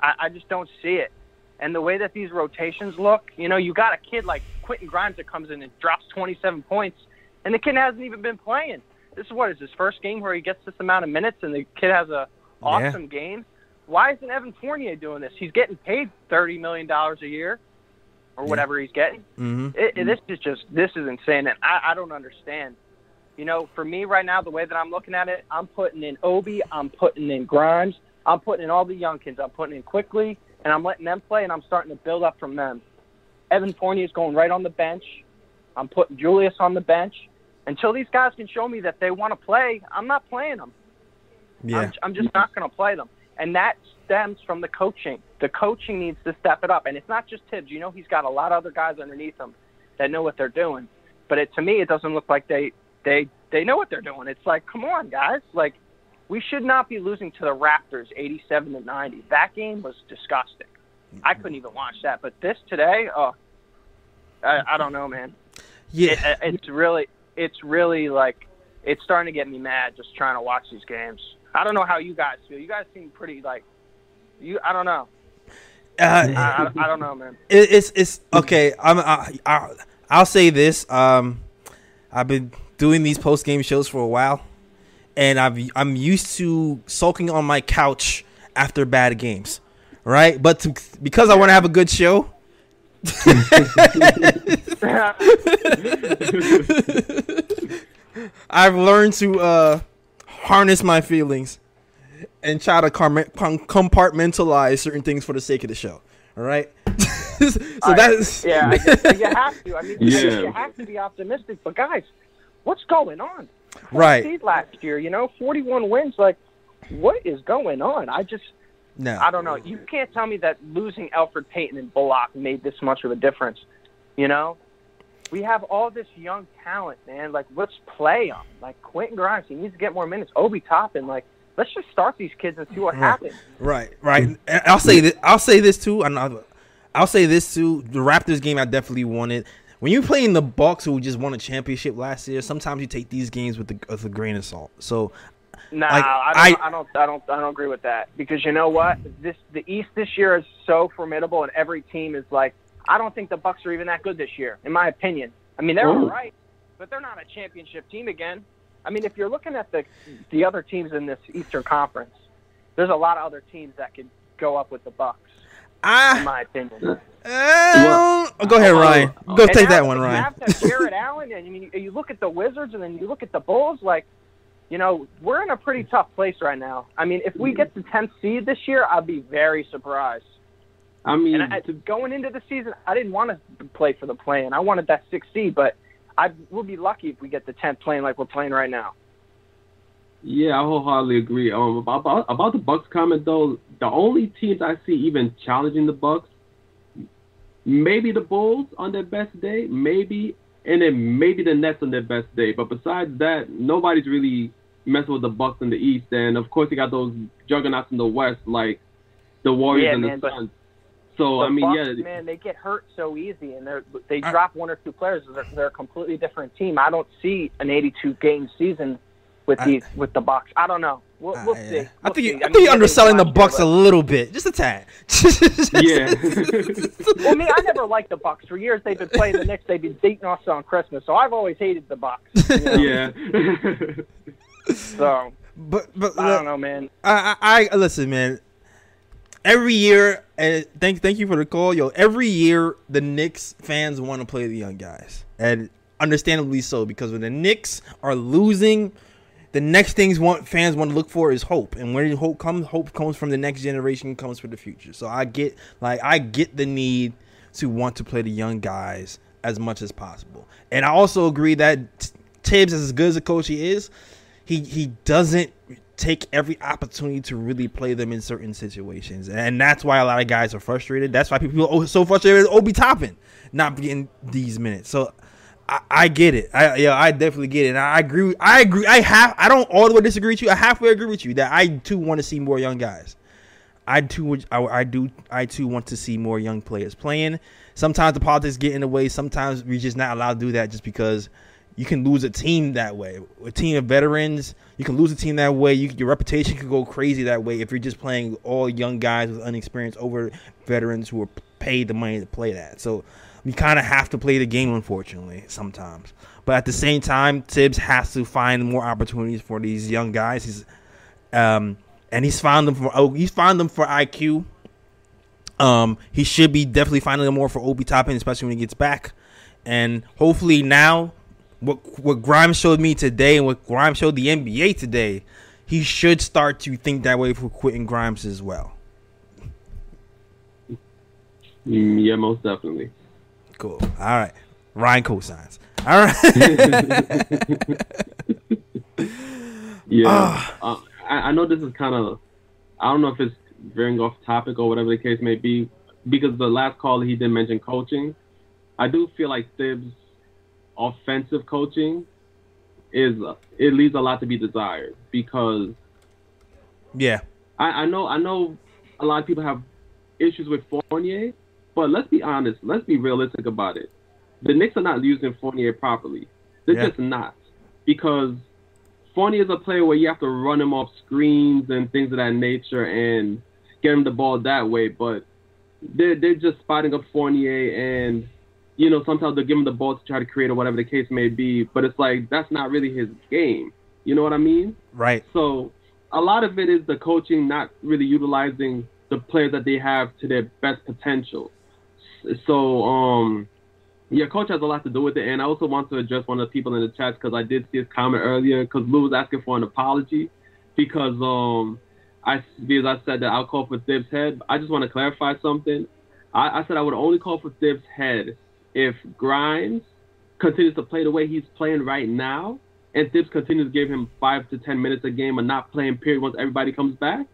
I, I just don't see it. And the way that these rotations look, you know, you got a kid like Quentin Grimes that comes in and drops 27 points, and the kid hasn't even been playing. This is what is his first game where he gets this amount of minutes, and the kid has a Yeah. awesome game. Why isn't Evan Fournier doing this? He's getting paid 30 million dollars a year, or Yeah. whatever he's getting. hmm It, it- this is just this is insane, and I, I don't understand. You know, for me right now, the way that I'm looking at it, I'm putting in Obi, I'm putting in Grimes, I'm putting in all the young kids, I'm putting in Quickley, and I'm letting them play, and I'm starting to build up from them. Evan Fournier is going right on the bench. I'm putting Julius on the bench. Until these guys can show me that they want to play, I'm not playing them. Yeah. I'm, I'm just not going to play them. And that stems from the coaching. The coaching needs to step it up. And it's not just Thibs. You know, he's got a lot of other guys underneath him that know what they're doing. But it, to me, it doesn't look like they, they, they know what they're doing. It's like, come on, guys. Like, we should not be losing to the Raptors 87 to 90. That game was disgusting. I couldn't even watch that. But this today, oh, I, I don't know, man. Yeah. It, it's really, it's really like, it's starting to get me mad just trying to watch these games. I don't know how you guys feel. You guys seem pretty like, you. I don't know. Uh, I, I, I don't know, man. it, it's it's okay. I'm I, I, I'll say this. Um, I've been doing these post game shows for a while, and I've I'm used to sulking on my couch after bad games, right? But to, because I want to have a good show, I've learned to uh, harness my feelings and try to com- com- compartmentalize certain things for the sake of the show. All right. so I- that's yeah, I guess you have to. I mean, Yeah. you have to be optimistic. But guys, what's going on? Right. Seed last year, you know, 41 wins. Like, what is going on? I just, no. I don't know. You can't tell me that losing Elfrid Payton and Bullock made this much of a difference. You know, we have all this young talent, man. Like, let's play them. Like Quentin Grimes, he needs to get more minutes. Obi Toppin, like, let's just start these kids and see what Right. happens. Right, right. And I'll say this. I'll say this too. I'll, I'll say this too. The Raptors game, I definitely wanted. When you're playing the Bucks, who just won a championship last year, sometimes you take these games with, the, with a grain of salt. So, No, Like, I, don't, I- I, don't. I don't. I don't agree with that because you know what? This the East this year is so formidable, and every team is like. I don't think the Bucks are even that good this year, in my opinion. I mean, they're all Ooh. right, but they're not a championship team again. I mean, if you're looking at the the other teams in this Eastern Conference, there's a lot of other teams that could go up with the Bucks, in my opinion. Uh, go ahead, Ryan. Go And take that now one, you Ryan. have that Jarrett Allen, and you, you look at the Wizards, and then you look at the Bulls. Like, you know, we're in a pretty tough place right now. I mean, if we get the 10th seed this year, I'd be very surprised. I mean, And I, to- going into the season, I didn't want to play for the play-in. I wanted that sixth seed, but I we'll be lucky if we get the 10th playing like we're playing right now. Yeah, I wholeheartedly agree. Um, about, about about the Bucks comment though, the only teams I see even challenging the Bucks, maybe the Bulls on their best day, maybe, and then maybe the Nets on their best day. But besides that, nobody's really messing with the Bucks in the East. And of course, you got those juggernauts in the West like the Warriors Yeah, and man, the but- Suns. So The I mean, Bucks, yeah, man, they get hurt so easy, and they're they I- drop one or two players. They're, they're a completely different team. I don't see an 82 game season with I- the with the Bucks. I don't know. We'll, we'll Ah, see. I We'll think you, see. I mean, think you're underselling the Bucks a little bit, just a tad. yeah. Well, me, I never liked the Bucks. For years, they've been playing the Knicks. They've been beating us on Christmas, so I've always hated the Bucks. You know? yeah. So but but I don't know, man. I, I, I listen, man. Every year, and thank thank you for the call, yo. Every year, the Knicks fans want to play the young guys, and understandably so, because when the Knicks are losing, the next things want fans want to look for is hope, and when hope comes, hope comes from the next generation, comes for the future. So I get like I get the need to want to play the young guys as much as possible, and I also agree that Thibs, as good as a coach he is, he he doesn't take every opportunity to really play them in certain situations, and that's why a lot of guys are frustrated. That's why people are so frustrated with Obi Toppin not getting these minutes. So I, I get it. I yeah, I definitely get it. And I agree. I agree. I have. I don't all the way disagree with you. I halfway agree with you that I too want to see more young guys. I too, I, I do, I too want to see more young players playing. Sometimes the politics get in the way. Sometimes we're just not allowed to do that just because you can lose a team that way. A team of veterans, you can lose a team that way. You, your reputation could go crazy that way if you're just playing all young guys with unexperience over veterans who are paid the money to play that. So we kind of have to play the game, unfortunately, sometimes. But at the same time, Thibs has to find more opportunities for these young guys. He's um, and he's found them for oh, he's found them for IQ. Um, he should be definitely finding them more for Obi Toppin, especially when he gets back. And hopefully now, what what Grimes showed me today and what Grimes showed the NBA today, he should start to think that way for Quentin Grimes as well. Mm, yeah, most definitely. Cool. All right. Ryan cosigns. All right. Yeah, Ah. uh, I, I know this is kind of, I don't know if it's veering off topic or whatever the case may be, because the last call he did mention coaching. I do feel like Thibs' offensive coaching is it leaves a lot to be desired because yeah. I, I know I know a lot of people have issues with Fournier, but let's be honest, let's be realistic about it. The Knicks are not using Fournier properly. They're Yeah. just not because Fournier is a player where you have to run him off screens and things of that nature and get him the ball that way. But they're they're just spotting up Fournier and you know sometimes they'll give him the ball to try to create or whatever the case may be. But it's like that's not really his game. You know what I mean? Right. So a lot of it is the coaching not really utilizing the players that they have to their best potential. So um yeah, coach has a lot to do with it, and I also want to address one of the people in the chat because I did see his comment earlier because Lou was asking for an apology because um I because I said that I'll call for Thibs' head. I just want to clarify something. I, I said I would only call for Thibs' head if Grimes continues to play the way he's playing right now, and Thibs continues to give him five to ten minutes a game and not playing period once everybody comes back,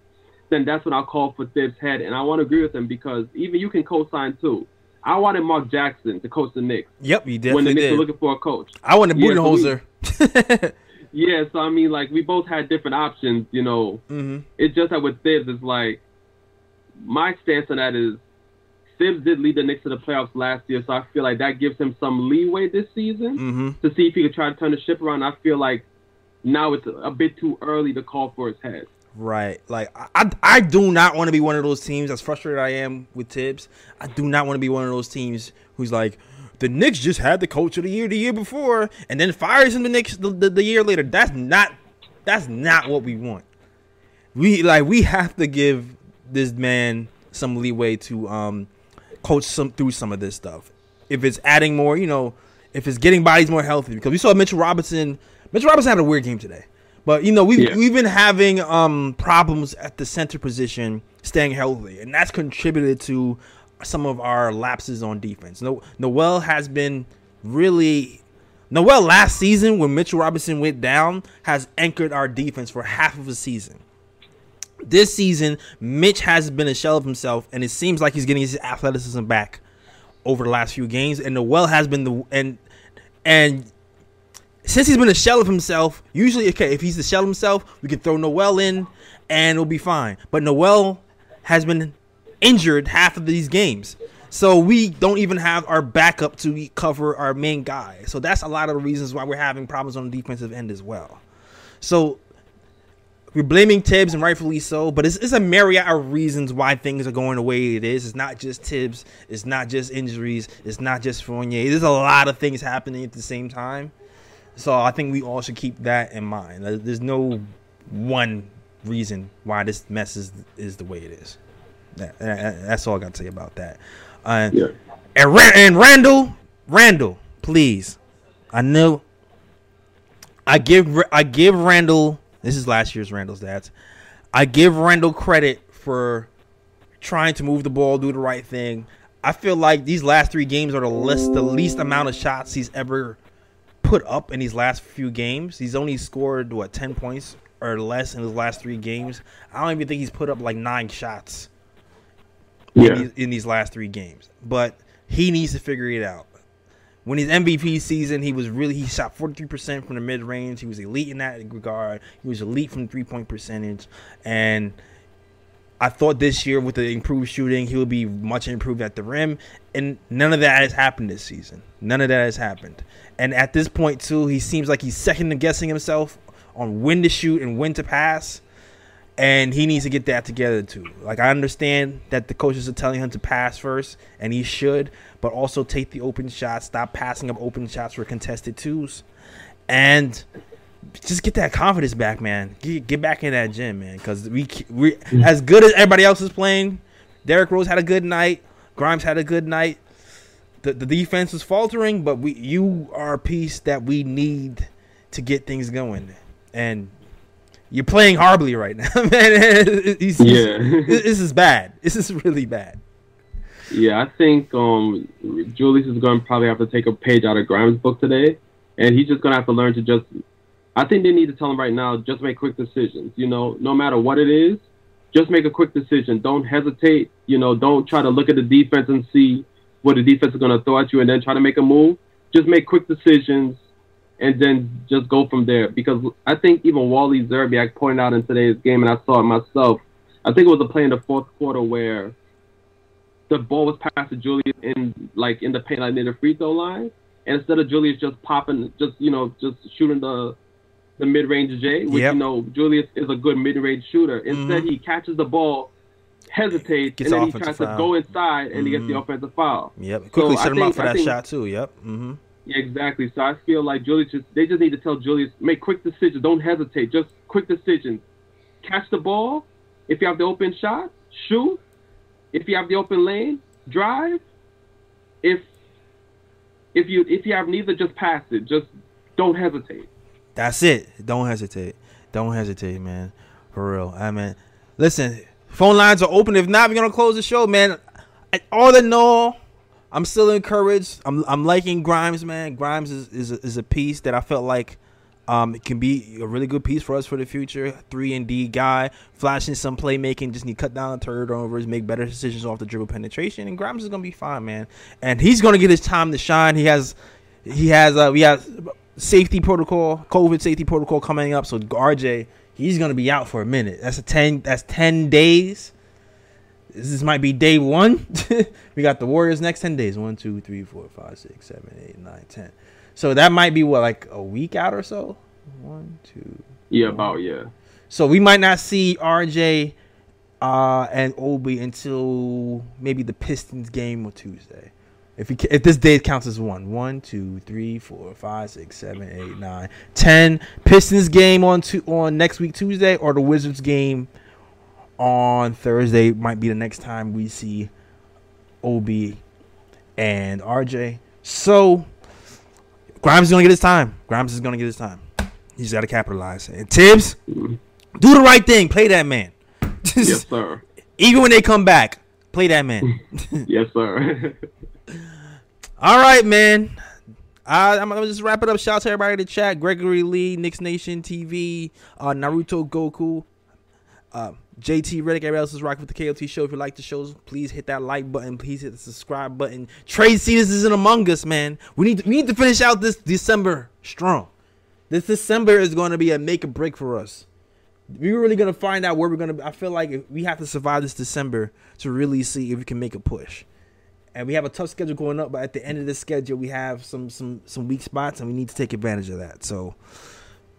then that's when I'll call for Thibs' head. And I want to agree with him because even you can co-sign too. I wanted Mark Jackson to coach the Knicks Yep. You did. when the Knicks did. were looking for a coach. I want a Yeah, so we- Budenholzer. Yeah, so I mean, like we both had different options, you know. hmm It's just that with Thibs, it's like my stance on that is Thibs did lead the Knicks to the playoffs last year, so I feel like that gives him some leeway this season hmm to see if he could try to turn the ship around. I feel like now it's a bit too early to call for his head. Right. Like I, I, I do not want to be one of those teams. As frustrated I am with Thibs, I do not want to be one of those teams who's like, the Knicks just had the coach of the year the year before, and then fires him the Knicks the, the, the year later. That's not. That's not what we want. We like we have to give this man some leeway to um coach some through some of this stuff. If it's adding more, you know, if it's getting bodies more healthy, because we saw Mitchell Robinson. Mitchell Robinson had a weird game today, but you know we've Yeah. we've been having um problems at the center position staying healthy, and that's contributed to some of our lapses on defense. No, Noel has been really Noel last season when Mitchell Robinson went down has anchored our defense for half of a season. This season, Mitch has been a shell of himself, and it seems like he's getting his athleticism back over the last few games. And Noel has been the and and since he's been a shell of himself, usually okay, if he's the shell himself, we can throw Noel in and it'll be fine. But Noel has been injured half of these games. So we don't even have our backup to cover our main guy. So that's a lot of the reasons why we're having problems on the defensive end as well. So we're blaming Thibs and rightfully so, but it's, it's a myriad of reasons why things are going the way it is. It's not just Thibs, it's not just injuries, it's not just Fournier. There's a lot of things happening at the same time. So I think we all should keep that in mind. There's no one reason why this mess is is the way it is. That, that- that's all I got to say about that. Uh, Yeah. and, Ra- and Randle, Randle, please. I know. I give I give Randle. This is last year's Randle's stats. I give Randle credit for trying to move the ball, do the right thing. I feel like these last three games are the least the least amount of shots he's ever put up in these last few games. He's only scored what ten points or less in his last three games. I don't even think he's put up like nine shots Yeah. in, these, in these last three games. But he needs to figure it out. When his MVP season, he was really he shot 43% from the mid range. He was elite in that regard. He was elite from three point percentage, and I thought this year with the improved shooting, he would be much improved at the rim, and none of that has happened this season. None of that has happened. And at this point, too, he seems like he's second guessing himself on when to shoot and when to pass and he needs to get that together too. Like I understand that the coaches are telling him to pass first, and he should, but also take the open shots, stop passing up open shots for contested twos, and just get that confidence back, man. Get, get back in that gym, man, because we we mm. as good as everybody else is playing. Derrick Rose had a good night. Grimes had a good night. The, the defense was faltering, but we you are a piece that we need to get things going, and you're playing horribly right now, man. It's- Yeah. this this is bad. This is really bad. Yeah, I think um, Julius is going to probably have to take a page out of Grimes' book today, and he's just going to have to learn to just. I think they need to tell him right now, just make quick decisions. You know, no matter what it is, just make a quick decision. Don't hesitate. You know, don't try to look at the defense and see what the defense is going to throw at you, and then try to make a move. Just make quick decisions, and then just go from there. Because I think even Wally Szczerbiak pointed out in today's game, and I saw it myself. I think it was a play in the fourth quarter where the ball was passed to Julius in like in the paint like near the free throw line, and instead of Julius just popping, just you know, just shooting the the mid range J, which Yep. you know Julius is a good mid range shooter. Instead, he catches the ball, hesitates, Gets and then he tries to go inside and he gets the Mhm. offensive foul. Yep. Quickly So I set him up for I that think- shot too. Yep. Mm-hmm. Yeah, exactly. So I feel like Julius just they just need to tell Julius make quick decisions. Don't hesitate. Just quick decisions. Catch the ball. If you have the open shot, shoot. If you have the open lane, drive. If if you if you have neither, just pass it. Just don't hesitate. That's it. Don't hesitate. Don't hesitate, man. For real. I mean, listen. Phone lines are open. If not, we're gonna close the show, man. All in all, I'm still encouraged. I'm I'm liking Grimes, man. Grimes is is a, is a piece that I felt like um it can be a really good piece for us for the future. Three and D guy, flashing some playmaking. Just need to cut down the turnovers, make better decisions off the dribble penetration, and Grimes is gonna be fine, man. And he's gonna get his time to shine. He has he has uh we have safety protocol, COVID safety protocol coming up. So RJ, he's gonna be out for a minute. That's a ten. That's ten days. This might be day one. we got the Warriors next ten days. One, two, three, four, five, six, seven, eight, nine, ten. So that might be what like a week out or so. One, two. Yeah, about yeah. So we might not see RJ uh, and Obi until maybe the Pistons game or Tuesday. If, he, if this day counts as one, one, two, three, four, five, six, seven, eight, nine, ten. Pistons game on tu- on next week Tuesday, or the Wizards game on Thursday might be the next time we see Obi and RJ. So Grimes is gonna get his time. Grimes is gonna get his time. He's got to capitalize. And Thibs, do the right thing. Play that man. Yes, sir. Even when they come back, play that man. yes, sir. All right, man. Uh, I'm gonna just wrap it up. Shout out to everybody in the chat: Gregory Lee, Knicks Nation TV, uh, Naruto Goku, uh, JT Reddick. Everybody else is rocking with the KOT show. If you like the shows, please hit that like button. Please hit the subscribe button. Trade this is in Among Us, man. We need to, we need to finish out this December strong. This December is going to be a make or break for us. We're really gonna find out where we're gonna. I feel like we have to survive this December to really see if we can make a push. And we have a tough schedule going up, but at the end of the schedule, we have some some some weak spots, and we need to take advantage of that. So,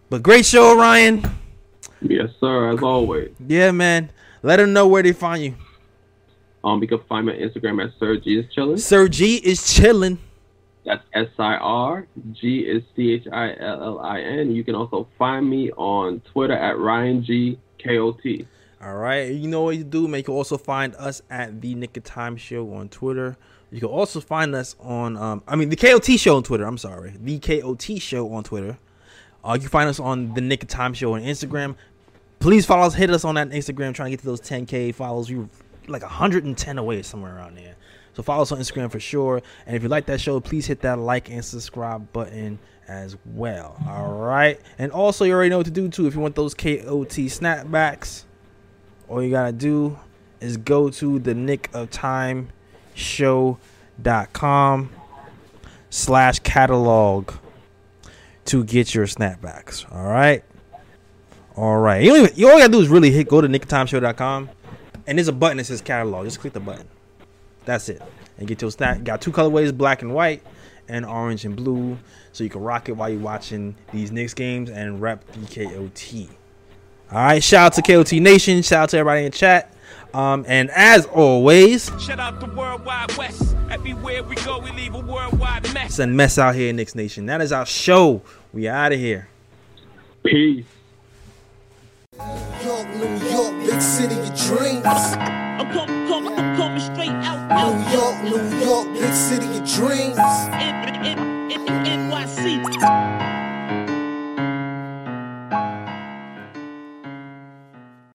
but great show, Ryan. Yes, sir. As always. Yeah, man. Let them know where they find you. Um, you can find me on Instagram at Sir G is chilling. Sir G is chilling. That's S I R. G is C H I L L I N. You can also find me on Twitter at Ryan G K O T. All right, you know what you do, man. You can also find us at the Knick of Time Show on Twitter. You can also find us on, um, I mean, the KOT Show on Twitter. I'm sorry, the KOT Show on Twitter. Uh, you can find us on the Knick of Time Show on Instagram. Please follow us, hit us on that Instagram, trying to get to those 10k follows. We like 110 away somewhere around there. So follow us on Instagram for sure. And if you like that show, please hit that like and subscribe button as well. All right. And also, you already know what to do too. If you want those KOT snapbacks, all you gotta do is go to the Knick of Time Show.com slash catalog to get your snapbacks. All right. All right. You, only, you all gotta do is really hit go to nickoftimeshow.com and there's a button that says catalog. Just click the button. That's it. And get your snap. Got two colorways, black and white, and orange and blue. So you can rock it while you're watching these Knicks games and rep BKOT. All right. Shout out to KOT Nation. Shout out to everybody in chat. Um, and as always, Shout out the worldwide west. Everywhere we go, we leave a worldwide mess. it's a mess out here in Knicks Nation. That is our show. We out of here. Peace. York, New York, big city of dreams. I'm coming, coming, I'm coming straight out, New York, New York, big city of dreams. NYC.